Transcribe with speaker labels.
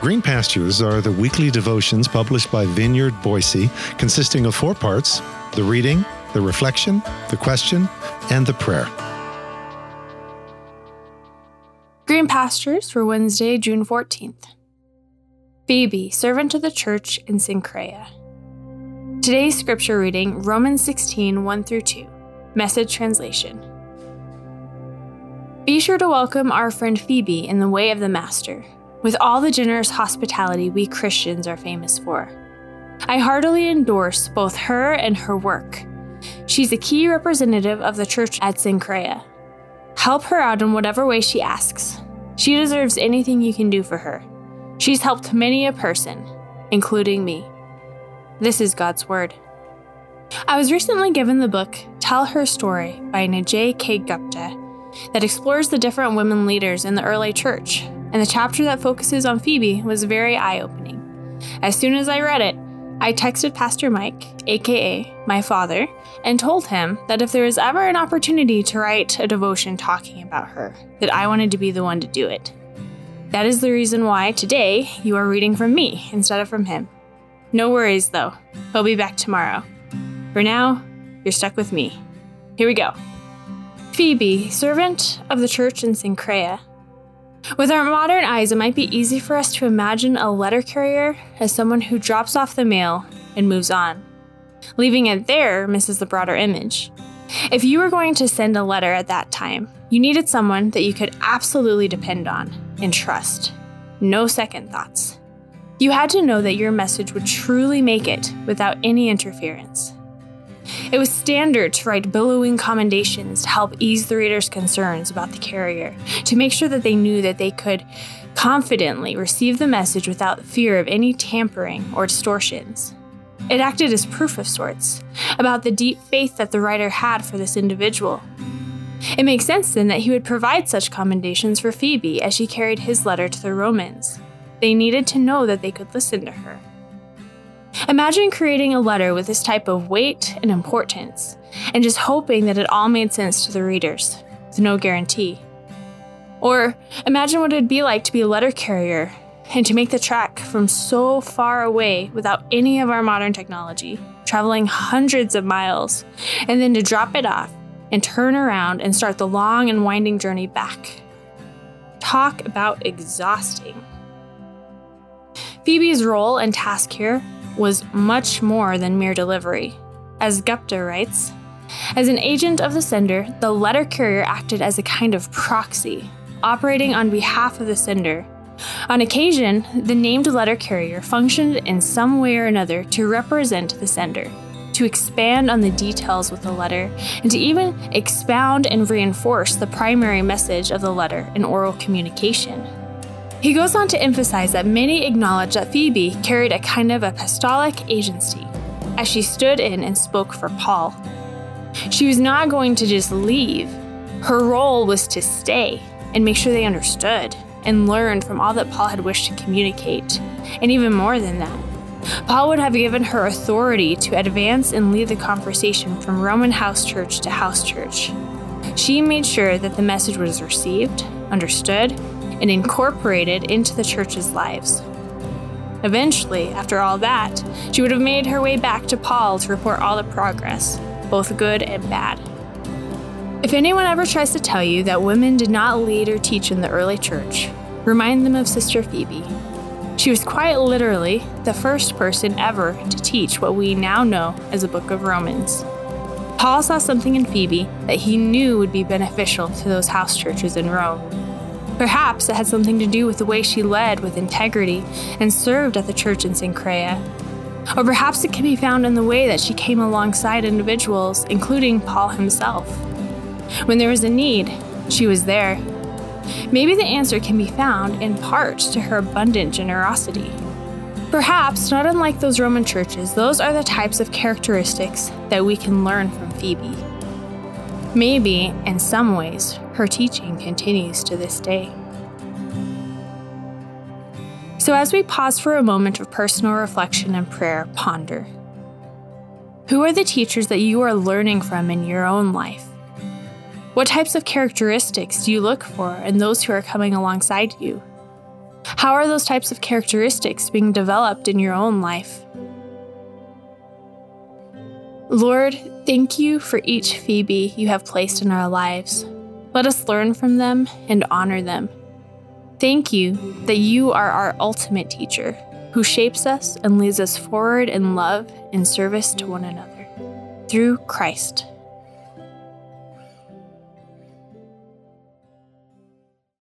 Speaker 1: Green Pastures are the weekly devotions published by Vineyard Boise, consisting of four parts the reading, the reflection, the question, and the prayer.
Speaker 2: Green Pastures for Wednesday, June 14th. Phoebe, servant of the church in Cenchrea. Today's scripture reading Romans 16 1 through 2, Message Translation. Be sure to welcome our friend Phoebe in the way of the Master with all the generous hospitality we Christians are famous for. I heartily endorse both her and her work. She's a key representative of the church at Cenchrea. Help her out in whatever way she asks. She deserves anything you can do for her. She's helped many a person, including me. This is God's Word. I was recently given the book Tell Her Story by Nijay K. Gupta that explores the different women leaders in the early church and the chapter that focuses on Phoebe was very eye opening. As soon as I read it, I texted Pastor Mike, aka my father, and told him that if there was ever an opportunity to write a devotion talking about her, that I wanted to be the one to do it. That is the reason why today you are reading from me instead of from him. No worries though, he'll be back tomorrow. For now, you're stuck with me. Here we go. Phoebe, servant of the church in Cenchrea, with our modern eyes, it might be easy for us to imagine a letter carrier as someone who drops off the mail and moves on. Leaving it there misses the broader image. If you were going to send a letter at that time, you needed someone that you could absolutely depend on and trust. No second thoughts. You had to know that your message would truly make it without any interference. It was standard to write billowing commendations to help ease the reader's concerns about the carrier, to make sure that they knew that they could confidently receive the message without fear of any tampering or distortions. It acted as proof of sorts about the deep faith that the writer had for this individual. It makes sense then that he would provide such commendations for Phoebe as she carried his letter to the Romans. They needed to know that they could listen to her. Imagine creating a letter with this type of weight and importance, and just hoping that it all made sense to the readers, with no guarantee. Or imagine what it'd be like to be a letter carrier and to make the trek from so far away without any of our modern technology, traveling hundreds of miles, and then to drop it off and turn around and start the long and winding journey back. Talk about exhausting. Phoebe's role and task here was much more than mere delivery. As Gupta writes, as an agent of the sender, the letter carrier acted as a kind of proxy, operating on behalf of the sender. On occasion, the named letter carrier functioned in some way or another to represent the sender, to expand on the details with the letter, and to even expound and reinforce the primary message of the letter in oral communication. He goes on to emphasize that many acknowledge that Phoebe carried a kind of apostolic agency as she stood in and spoke for Paul. She was not going to just leave, her role was to stay and make sure they understood and learned from all that Paul had wished to communicate, and even more than that. Paul would have given her authority to advance and lead the conversation from Roman house church to house church. She made sure that the message was received, understood, and incorporated into the church's lives. Eventually, after all that, she would have made her way back to Paul to report all the progress, both good and bad. If anyone ever tries to tell you that women did not lead or teach in the early church, remind them of Sister Phoebe. She was quite literally the first person ever to teach what we now know as the book of Romans. Paul saw something in Phoebe that he knew would be beneficial to those house churches in Rome. Perhaps it had something to do with the way she led with integrity and served at the church in St. Cenchrea. Or perhaps it can be found in the way that she came alongside individuals, including Paul himself. When there was a need, she was there. Maybe the answer can be found in part to her abundant generosity. Perhaps, not unlike those Roman churches, those are the types of characteristics that we can learn from Phoebe. Maybe, in some ways, her teaching continues to this day. So, as we pause for a moment of personal reflection and prayer, ponder Who are the teachers that you are learning from in your own life? What types of characteristics do you look for in those who are coming alongside you? How are those types of characteristics being developed in your own life? Lord, thank you for each Phoebe you have placed in our lives. Let us learn from them and honor them. Thank you that you are our ultimate teacher who shapes us and leads us forward in love and service to one another. Through Christ.